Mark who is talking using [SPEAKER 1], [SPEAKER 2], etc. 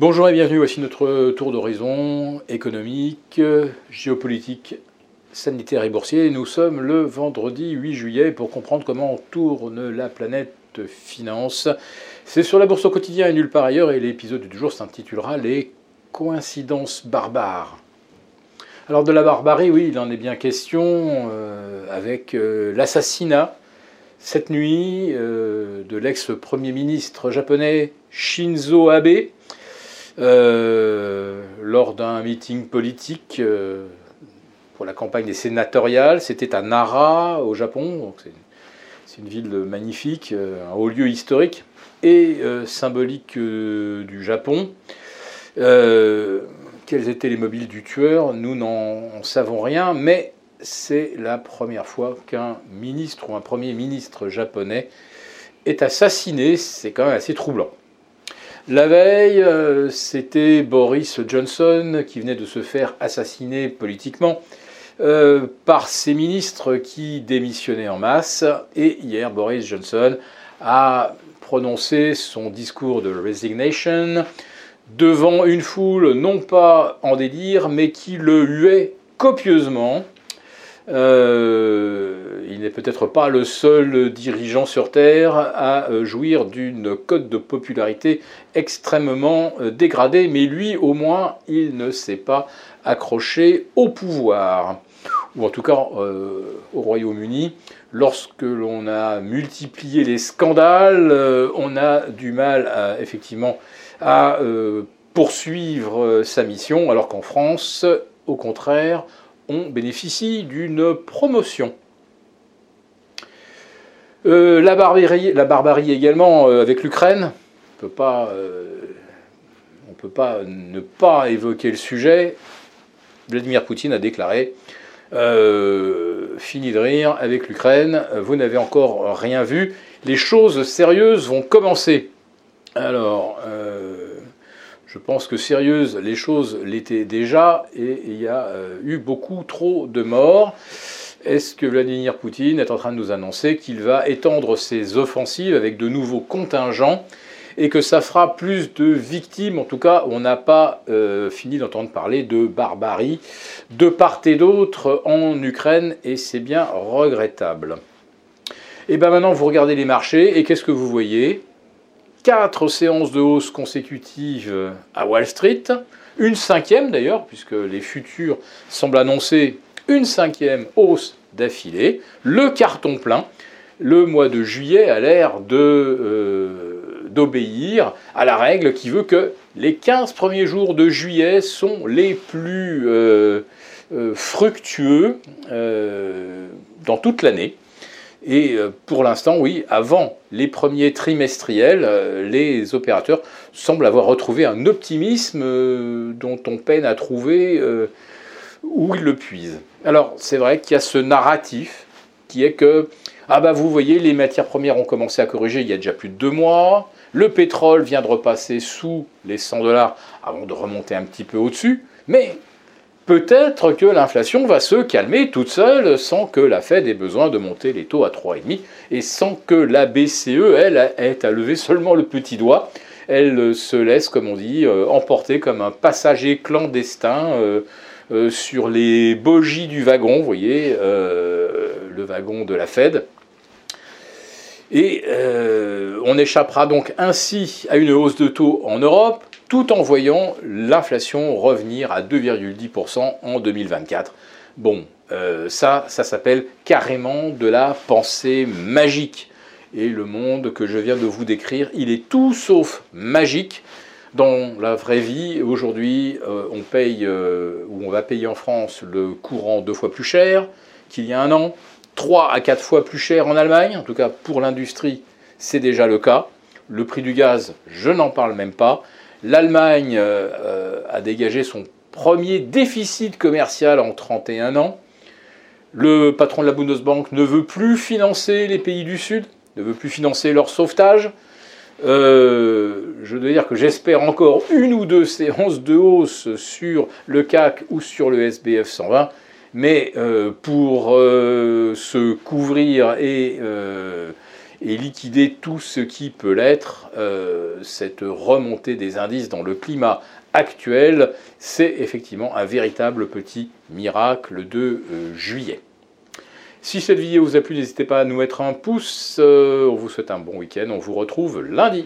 [SPEAKER 1] Bonjour et bienvenue, voici notre tour d'horizon économique, géopolitique, sanitaire et boursier. Nous sommes le vendredi 8 juillet pour comprendre comment tourne la planète finance. C'est sur la bourse au quotidien et nulle part ailleurs et l'épisode du jour s'intitulera Les coïncidences barbares. Alors de la barbarie, oui, il en est bien question euh, avec euh, l'assassinat cette nuit euh, de l'ex-premier ministre japonais Shinzo Abe euh, lors d'un meeting politique euh, pour la campagne des sénatoriales. C'était à Nara, au Japon. C'est une ville magnifique, euh, un haut lieu historique et symbolique du Japon. quels étaient les mobiles du tueur? Nous n'en savons rien, mais c'est la première fois qu'un ministre ou un premier ministre japonais est assassiné. C'est quand même assez troublant. La veille, euh, c'était Boris Johnson qui venait de se faire assassiner politiquement euh, par ses ministres qui démissionnaient en masse. Et hier, Boris Johnson a prononcé son discours de resignation devant une foule non pas en délire, mais qui le huait copieusement. Euh, il n'est peut-être pas le seul dirigeant sur Terre à euh, jouir d'une cote de popularité extrêmement euh, dégradée, mais lui au moins il ne s'est pas accroché au pouvoir, ou en tout cas au Royaume-Uni. Lorsque l'on a multiplié les scandales, on a du mal effectivement à poursuivre sa mission, alors qu'en France, au contraire, on bénéficie d'une promotion. Euh, la, barbarie, également euh, avec l'Ukraine. On euh, ne peut pas ne pas évoquer le sujet. Vladimir Poutine a déclaré Fini de rire avec l'Ukraine, vous n'avez encore rien vu, les choses sérieuses vont commencer. Alors, je pense que sérieuse, les choses l'étaient déjà et il y a euh, eu beaucoup trop de morts. Est-ce que Vladimir Poutine est en train de nous annoncer qu'il va étendre ses offensives avec de nouveaux contingents et que ça fera plus de victimes? En tout cas, on n'a pas euh, fini d'entendre parler de barbarie de part et d'autre en Ukraine et c'est bien regrettable. Et bien maintenant, vous regardez les marchés et qu'est-ce que vous voyez? Quatre séances de hausse consécutives à Wall Street, une cinquième d'ailleurs, puisque les futurs semblent annoncer une cinquième hausse d'affilée, le carton plein. Le mois de juillet a l'air euh, d'obéir à la règle qui veut que les 15 premiers jours de juillet sont les plus euh, euh, fructueux dans toute l'année. Et euh, pour l'instant, oui, avant les premiers trimestriels, euh, les opérateurs semblent avoir retrouvé un optimisme euh, dont on peine à trouver où ils le puisent. Alors, c'est vrai qu'il y a ce narratif qui est que, ah bah vous voyez, les matières premières ont commencé à corriger il y a déjà plus de deux mois, le pétrole vient de repasser sous les 100 dollars avant de remonter un petit peu au-dessus, mais peut-être que l'inflation va se calmer toute seule sans que la Fed ait besoin de monter les taux à 3,5 et sans que la BCE, elle, ait à lever seulement le petit doigt. Elle se laisse, comme on dit, euh, emporter comme un passager clandestin euh, euh, sur les bogies du wagon, vous voyez, le wagon de la Fed. Et on échappera donc ainsi à une hausse de taux en Europe, tout en voyant l'inflation revenir à 2,10% en 2024. Bon, euh, ça, ça s'appelle carrément de la pensée magique. Et le monde que je viens de vous décrire, il est tout sauf magique. Dans la vraie vie, aujourd'hui, euh, on paye, euh, ou on va payer en France le courant deux fois plus cher qu'il y a un an, trois à quatre fois plus cher en Allemagne, en tout cas pour l'industrie, c'est déjà le cas. Le prix du gaz, je n'en parle même pas. L'Allemagne euh, a dégagé son premier déficit commercial en 31 ans. Le patron de la Bundesbank ne veut plus financer les pays du Sud, ne veut plus financer leur sauvetage. Euh, je dois dire que j'espère encore une ou deux séances de hausse sur le CAC ou sur le SBF 120, mais euh, pour se couvrir et et liquider tout ce qui peut l'être. Euh, cette remontée des indices dans le climat actuel, c'est effectivement un véritable petit miracle de euh, juillet. Si cette vidéo vous a plu, n'hésitez pas à nous mettre un pouce. on vous souhaite un bon week-end. On vous retrouve lundi.